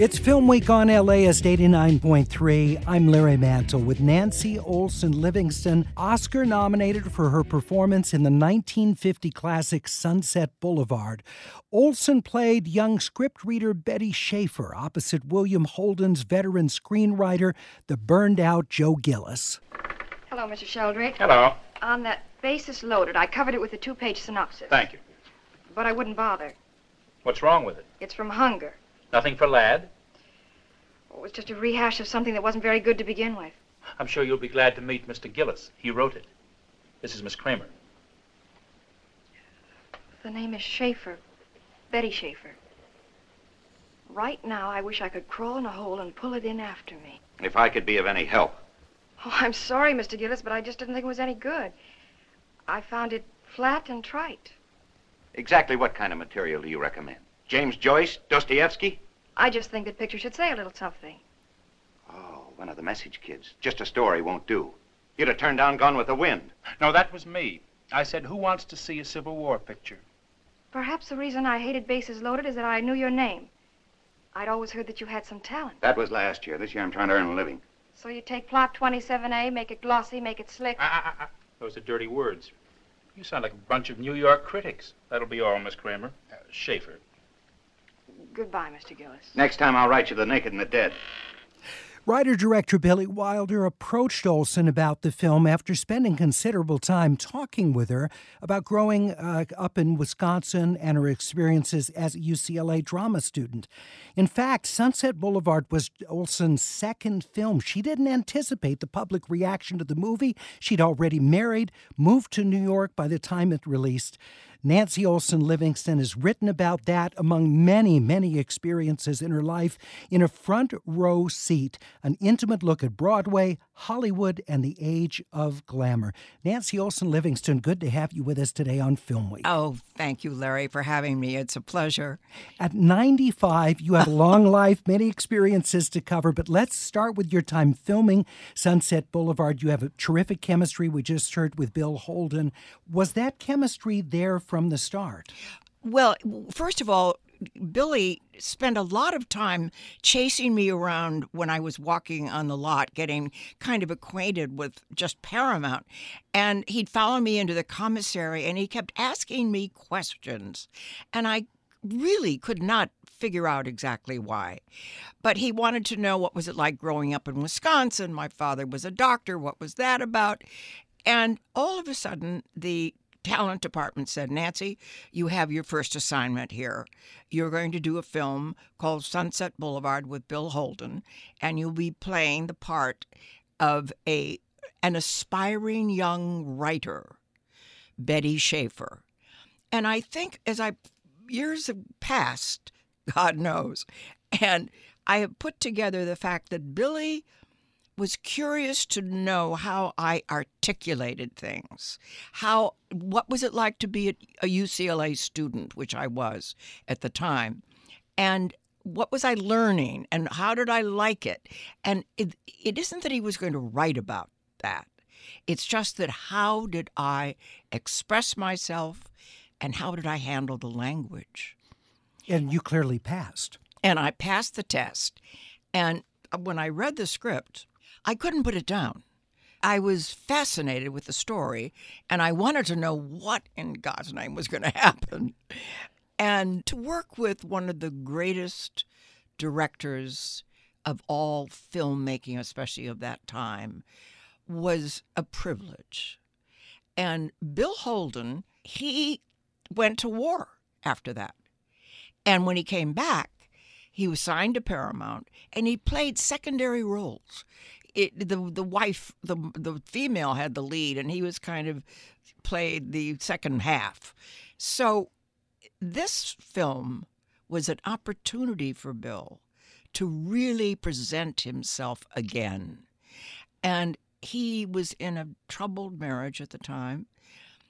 It's Film Week on LAist 89.3. I'm Larry Mantle with Nancy Olson Livingston, Oscar nominated for her performance in the 1950 classic Sunset Boulevard. Olson played young script reader Betty Schaefer opposite William Holden's veteran screenwriter, the burned out Joe Gillis. Hello, Mr. Sheldrake. Hello. On that Bases Loaded, I covered it with a two page synopsis. Thank you. But I wouldn't bother. What's wrong with it? It's from Hunger. Nothing for Ladd? It was just a rehash of something that wasn't very good to begin with. I'm sure you'll be glad to meet Mr. Gillis. He wrote it. This is Miss Kramer. The name is Schaefer. Betty Schaefer. Right now, I wish I could crawl in a hole and pull it in after me. If I could be of any help. Oh, I'm sorry, Mr. Gillis, but I just didn't think it was any good. I found it flat and trite. Exactly what kind of material do you recommend? James Joyce? Dostoevsky? I just think that pictures should say a little something. Oh, one of the message kids. Just a story won't do. You'd have turned down Gone with the Wind. No, that was me. I said, who wants to see a Civil War picture? Perhaps the reason I hated Bases Loaded is that I knew your name. I'd always heard that you had some talent. That was last year. This year I'm trying to earn a living. So you take plot 27A, make it glossy, make it slick. Ah, ah, ah, ah. Those are dirty words. You sound like a bunch of New York critics. That'll be all, Miss Kramer. Uh, Schaefer. Goodbye, Mr. Gillis. Next time I'll write you The Naked and the Dead. Writer director Billy Wilder approached Olson about the film after spending considerable time talking with her about growing uh, up in Wisconsin and her experiences as a UCLA drama student. In fact, Sunset Boulevard was Olson's second film. She didn't anticipate the public reaction to the movie. She'd already married, moved to New York by the time it released. Nancy Olson Livingston has written about that among many, many experiences in her life in a front row seat, an intimate look at Broadway, Hollywood, and the age of glamour. Nancy Olson Livingston, good to have you with us today on Film Week. Oh, thank you, Larry, for having me. It's a pleasure. At 95, you have a long life, many experiences to cover, but let's start with your time filming Sunset Boulevard. You have a terrific chemistry we just heard with Bill Holden. Was that chemistry there from the start? Well, first of all, Billy spent a lot of time chasing me around when I was walking on the lot, getting kind of acquainted with just Paramount. And he'd follow me into the commissary and he kept asking me questions. And I really could not figure out exactly why. But he wanted to know what was it like growing up in Wisconsin. My father was a doctor. What was that about? And all of a sudden, the talent department said, Nancy, you have your first assignment here. You're going to do a film called Sunset Boulevard with Bill Holden, and you'll be playing the part of a an aspiring young writer, Betty Schaefer. And I think as I years have passed, God knows, and I have put together the fact that Billy was curious to know how I articulated things. How what was it like to be a, a UCLA student, which I was at the time, and what was I learning, and how did I like it? And it, it isn't that he was going to write about that. It's just that how did I express myself, and how did I handle the language? And you clearly passed. And I passed the test. And when I read the script, I couldn't put it down. I was fascinated with the story and I wanted to know what in God's name was going to happen. And to work with one of the greatest directors of all filmmaking, especially of that time, was a privilege. And Bill Holden, he went to war after that. And when he came back, he was signed to Paramount and he played secondary roles it, the the wife the the female had the lead and he was kind of played the second half So this film was an opportunity for Bill to really present himself again. And he was in a troubled marriage at the time.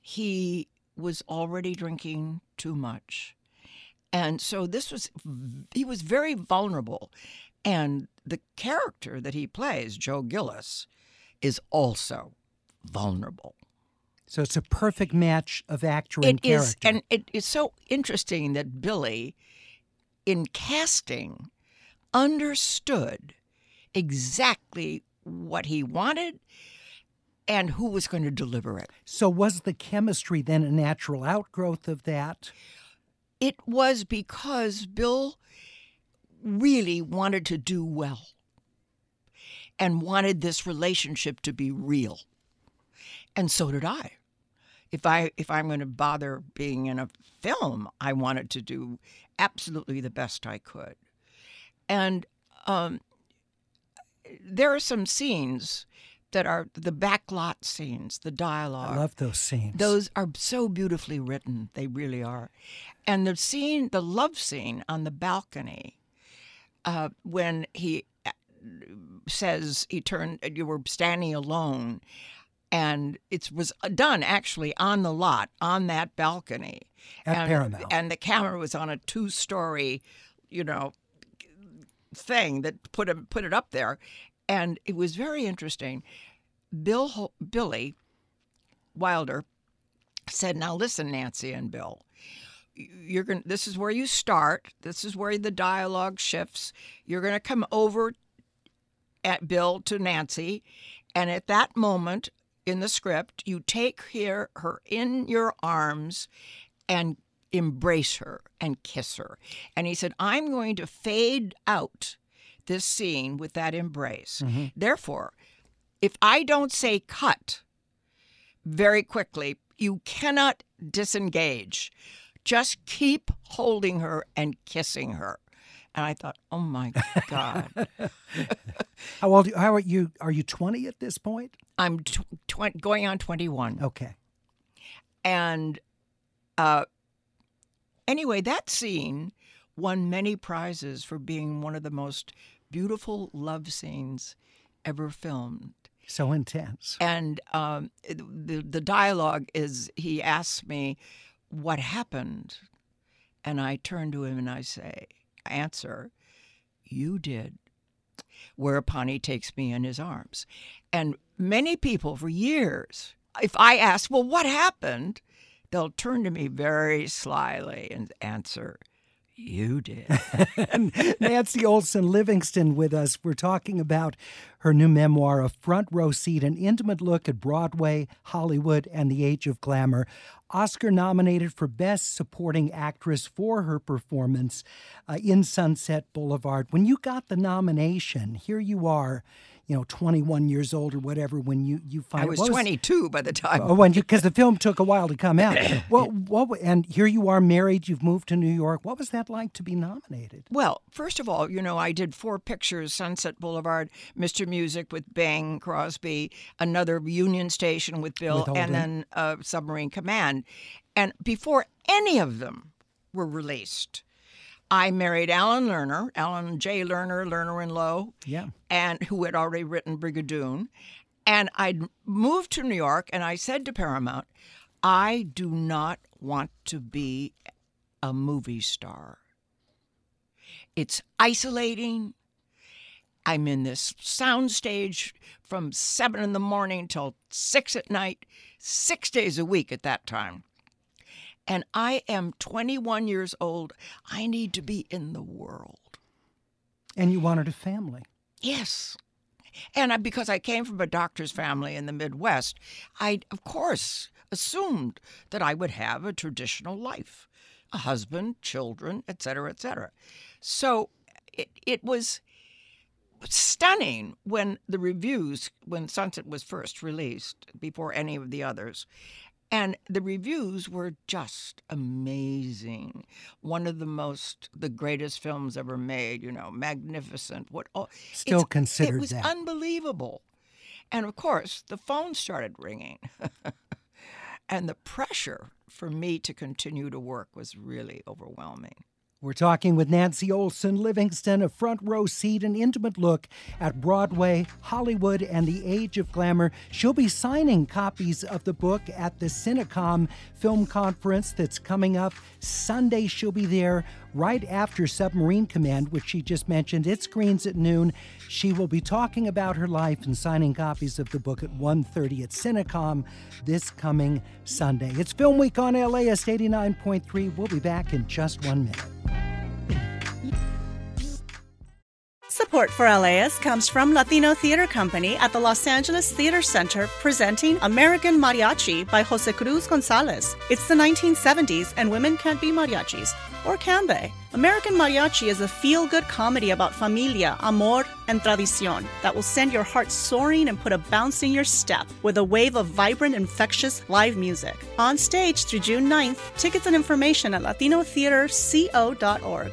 He was already drinking too much. And so this was, he was very vulnerable. And the character that he plays, Joe Gillis, is also vulnerable. So it's a perfect match of actor and It is, character. and it is so interesting that Billy, in casting, understood exactly what he wanted and who was going to deliver it. so was the chemistry then a natural outgrowth of that? It was because Bill really wanted to do well and wanted this relationship to be real. And so did I. If I if I'm going to bother being in a film, I wanted to do absolutely the best I could. And um, there are some scenes that are the backlot scenes, the dialogue. I love those scenes. Those are so beautifully written. They really are. And the scene, the love scene on the balcony, uh, when he uh, says he turned, you were standing alone, and it was done actually on the lot, on that balcony. At and, Paramount. And the camera was on a two story, you know, thing that put him put it up there, and it was very interesting. Bill Billy Wilder said, "Now listen, Nancy and Bill, you're going. This is where you start. This is where the dialogue shifts. You're going to come over at Bill to Nancy, and at that moment in the script, you take her, her in your arms and embrace her and kiss her. And he said, I'm going to fade out this scene with that embrace. Mm-hmm. Therefore, if I don't say cut very quickly, you cannot disengage. Just keep holding her and kissing her. And I thought, oh my God. how old? How are you? Are you twenty at this point? I'm tw- tw- going on 21. Okay. And uh, anyway, that scene won many prizes for being one of the most beautiful love scenes ever filmed. So intense. And um, the the dialogue is he asks me what happened, and I turn to him and I say, "Answer, you did." Whereupon he takes me in his arms, and many people for years, if I ask, "Well, what happened?" they'll turn to me very slyly and answer, "You did." Nancy Olson Livingston with us. We're talking about her new memoir, A Front Row Seat, an intimate look at Broadway, Hollywood, and the age of glamour. Oscar nominated for Best Supporting Actress for her performance uh, in Sunset Boulevard. When you got the nomination, here you are, you know, 21 years old or whatever, when you, you find I was what 22 by the time. Oh, when because the film took a while to come out. Well, what? And here you are, married. You've moved to New York. What was that like to be nominated? Well, first of all, you know, I did four pictures Sunset Boulevard, Mr. Music with Bing Crosby, another Union Station with Bill, With and then uh, Submarine Command. And before any of them were released, I married Alan Lerner, Alan J. Lerner, Lerner and Loewe, Yeah. and who had already written Brigadoon. And I'd moved to New York, and I said to Paramount, I do not want to be a movie star. It's isolating. I'm in this soundstage from seven in the morning till six at night, six days a week at that time. And I am 21 years old. I need to be in the world. And you wanted a family. Yes. And I, because I came from a doctor's family in the Midwest, I, of course, assumed that I would have a traditional life a husband, children, et cetera, et cetera. So it, it was stunning when the reviews, when Sunset was first released, before any of the others. And the reviews were just amazing. One of the most, the greatest films ever made. You know, magnificent. What? Oh, Still considered It was that. unbelievable. And of course, the phone started ringing, and the pressure for me to continue to work was really overwhelming. We're talking with Nancy Olson Livingston, a front row seat and intimate look at Broadway, Hollywood, and the age of glamour. She'll be signing copies of the book at the Cinecon film conference that's coming up Sunday. She'll be there right after Submarine Command, which she just mentioned. It screens at noon. She will be talking about her life and signing copies of the book at 1.30 at Cinecon this coming Sunday. It's Film Week on LAist 89.3. We'll be back in just one minute. Support for LAist comes from Latino Theater Company at the Los Angeles Theater Center presenting American Mariachi by Jose Cruz Gonzalez. It's the 1970s and women can't be mariachis. Or can they? American Mariachi is a feel good comedy about familia, amor, and tradicion that will send your heart soaring and put a bounce in your step with a wave of vibrant, infectious live music. On stage through June 9th, tickets and information at latinotheaterco.org.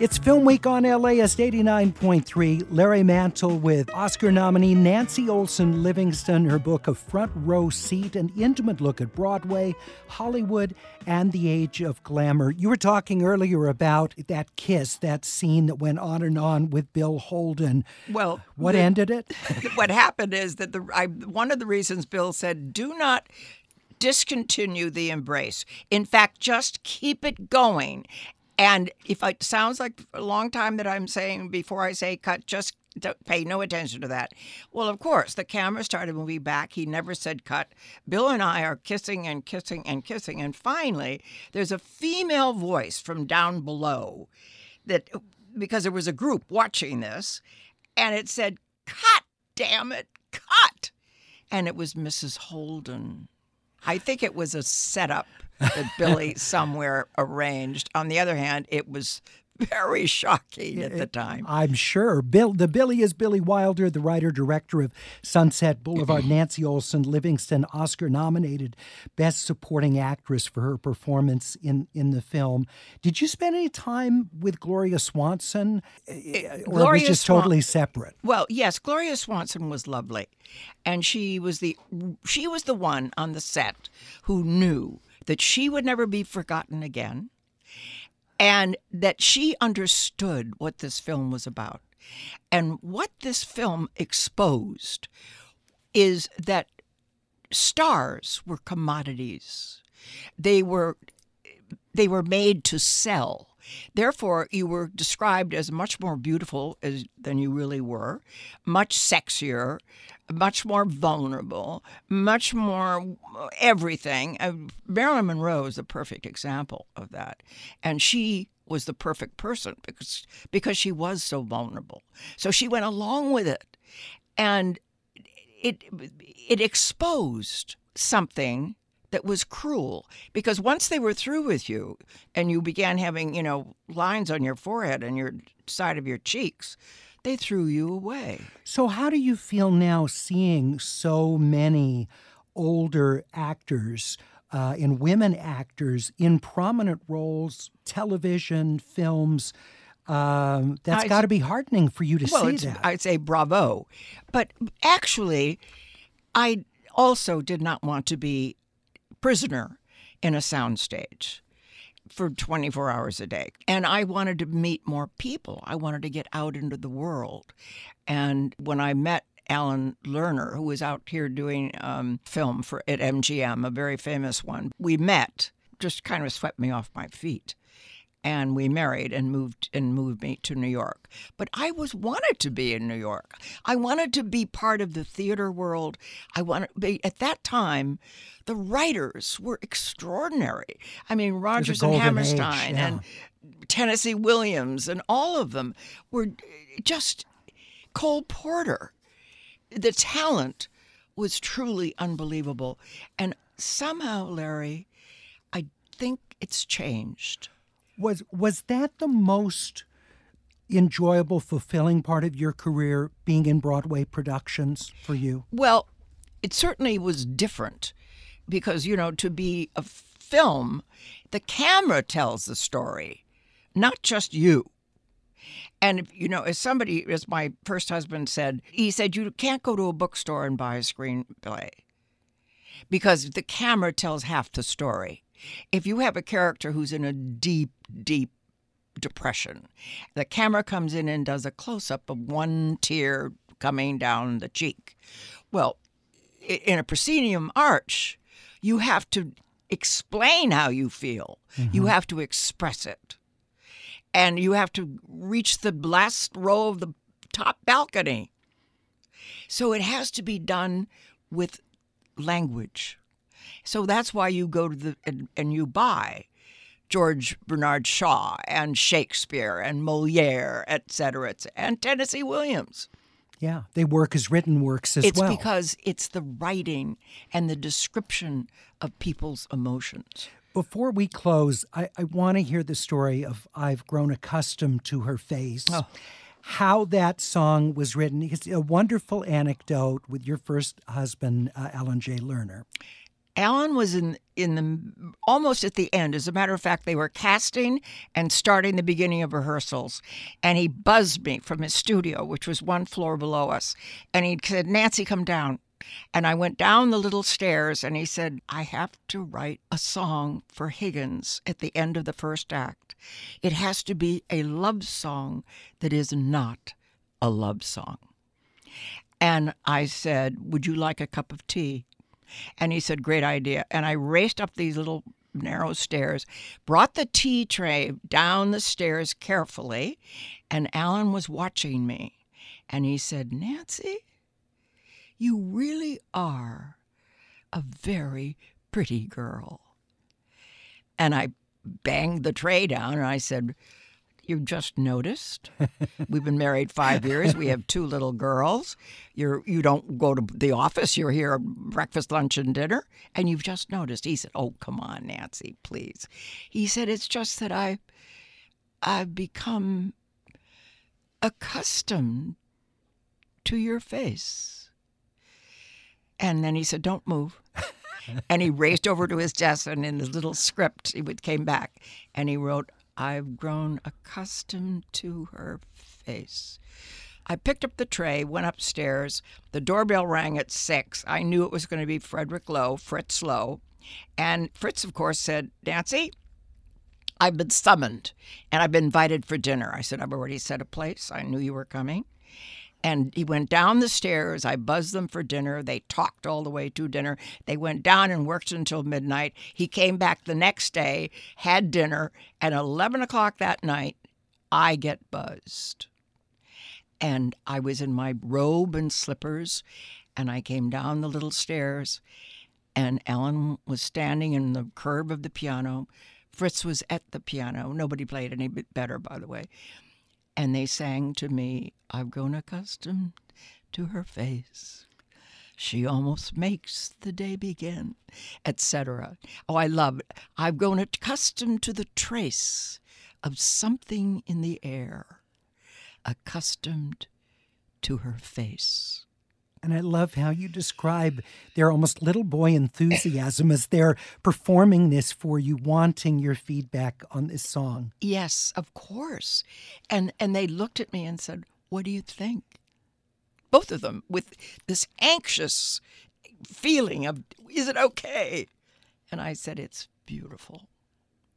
It's Film Week on LAist 89.3. Larry Mantle with Oscar nominee Nancy Olson Livingston, her book, A Front Row Seat, an intimate look at Broadway, Hollywood, and the age of glamour. You were talking earlier about that kiss, that scene that went on and on with Bill Holden. Well, what the, ended it? what happened is that the I, one of the reasons Bill said, do not discontinue the embrace. In fact, just keep it going. And if it sounds like a long time that I'm saying before I say cut, just pay no attention to that. Well, of course, the camera started moving back. He never said cut. Bill and I are kissing and kissing and kissing. And finally, there's a female voice from down below that, because there was a group watching this, and it said, cut, damn it, cut. And it was Mrs. Holden. I think it was a setup that Billy somewhere arranged. On the other hand, it was very shocking at the time. I'm sure. Bill, the Billy is Billy Wilder, the writer director of Sunset Boulevard. Nancy Olson Livingston, Oscar nominated Best Supporting Actress for her performance in in the film. Did you spend any time with Gloria Swanson, eh, eh, eh, it, or Gloria was just Swan- totally separate? Well, yes, Gloria Swanson was lovely, and she was the she was the one on the set who knew that she would never be forgotten again and that she understood what this film was about. And what this film exposed is that stars were commodities. They were they were made to sell. Therefore, you were described as much more beautiful as, than you really were, much sexier, much more vulnerable, much more everything. Uh, Marilyn Monroe is a perfect example of that. And she was the perfect person because because she was so vulnerable. So she went along with it. And it it exposed something that was cruel because once they were through with you and you began having, you know, lines on your forehead and your side of your cheeks, they threw you away. So, how do you feel now seeing so many older actors uh, and women actors in prominent roles, television, films? Um, that's got to be heartening for you to well, see that. I'd say bravo. But actually, I also did not want to be prisoner in a soundstage for 24 hours a day. And I wanted to meet more people. I wanted to get out into the world. And when I met Alan Lerner, who was out here doing um, film for at MGM, a very famous one, we met. Just kind of swept me off my feet and we married and moved and moved me to New York. But I was wanted to be in New York. I wanted to be part of the theater world. I wanted be at that time the writers were extraordinary. I mean Rodgers and Hammerstein age, yeah. and Tennessee Williams and all of them were just Cole Porter the talent was truly unbelievable. And somehow, Larry, I think it's changed. Was was that the most enjoyable, fulfilling part of your career being in Broadway productions for you? Well, it certainly was different because, you know, to be a film, the camera tells the story, not just you. And, you know, as somebody, as my first husband said, he said, you can't go to a bookstore and buy a screenplay because the camera tells half the story. If you have a character who's in a deep, deep depression, the camera comes in and does a close up of one tear coming down the cheek. Well, in a proscenium arch, you have to explain how you feel, mm-hmm. you have to express it. And you have to reach the last row of the top balcony. So it has to be done with language. So that's why you go to the and, and you buy George Bernard Shaw and Shakespeare and Moliere, et cetera, et cetera, and Tennessee Williams. Yeah, they work as written works as it's well. It's because it's the writing and the description of people's emotions. Before we close, I, I want to hear the story of I've Grown Accustomed to Her Face. Oh how that song was written. It's a wonderful anecdote with your first husband, uh, Alan J. Lerner. Alan was in in the almost at the end. As a matter of fact, they were casting and starting the beginning of rehearsals, and he buzzed me from his studio, which was one floor below us, and he said, "Nancy, come down." And I went down the little stairs, and he said, "I have to write a song for Higgins at the end of the first act. It has to be a love song that is not a love song." And I said, "Would you like a cup of tea?" And he said, Great idea. And I raced up these little narrow stairs, brought the tea tray down the stairs carefully, and Alan was watching me. And he said, Nancy, you really are a very pretty girl. And I banged the tray down and I said, you just noticed. We've been married five years. We have two little girls. You're you don't go to the office. You're here breakfast, lunch, and dinner, and you've just noticed. He said, "Oh, come on, Nancy, please." He said, "It's just that I, I've become accustomed to your face." And then he said, "Don't move." and he raced over to his desk and in his little script he would came back and he wrote I've grown accustomed to her face. I picked up the tray, went upstairs. The doorbell rang at six. I knew it was going to be Frederick Loewe, Fritz Loewe. And Fritz, of course, said, Nancy, I've been summoned and I've been invited for dinner. I said, I've already set a place. I knew you were coming. And he went down the stairs. I buzzed them for dinner. They talked all the way to dinner. They went down and worked until midnight. He came back the next day, had dinner. At 11 o'clock that night, I get buzzed. And I was in my robe and slippers, and I came down the little stairs, and Alan was standing in the curb of the piano. Fritz was at the piano. Nobody played any better, by the way and they sang to me, I've grown accustomed to her face. She almost makes the day begin, etc. Oh, I love it. I've grown accustomed to the trace of something in the air, accustomed to her face. And I love how you describe their almost little boy enthusiasm as they're performing this for you, wanting your feedback on this song. Yes, of course. And and they looked at me and said, "What do you think?" Both of them with this anxious feeling of, "Is it okay?" And I said, "It's beautiful."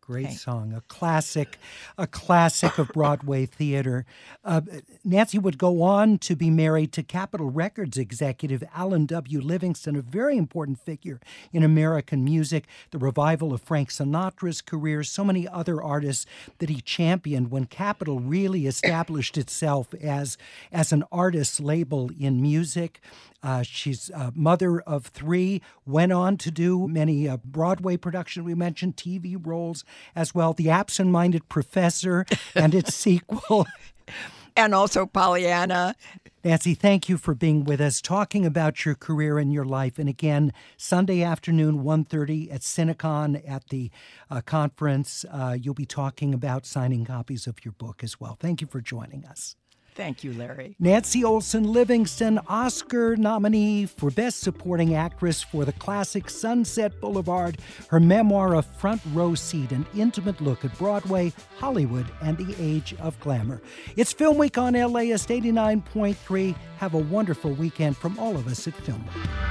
Great okay. song, a classic, a classic of Broadway theater. Uh, Nancy would go on to be married to Capitol Records executive Alan W. Livingston, a very important figure in American music, the revival of Frank Sinatra's career, so many other artists that he championed when Capitol really established itself as, as an artist label in music. Uh, she's a mother of three, went on to do many uh, Broadway productions. We mentioned TV roles as well. The Absent Minded Professor and its sequel. and also Pollyanna. Nancy, thank you for being with us, talking about your career and your life. And again, Sunday afternoon, 1.30 at Cinecon at the uh, conference, uh, you'll be talking about signing copies of your book as well. Thank you for joining us. Thank you, Larry. Nancy Olson Livingston, Oscar nominee for Best Supporting Actress for the classic Sunset Boulevard, her memoir, A Front Row Seat, an intimate look at Broadway, Hollywood, and the age of glamour. It's Film Week on LAist 89.3. Have a wonderful weekend from all of us at Film Week.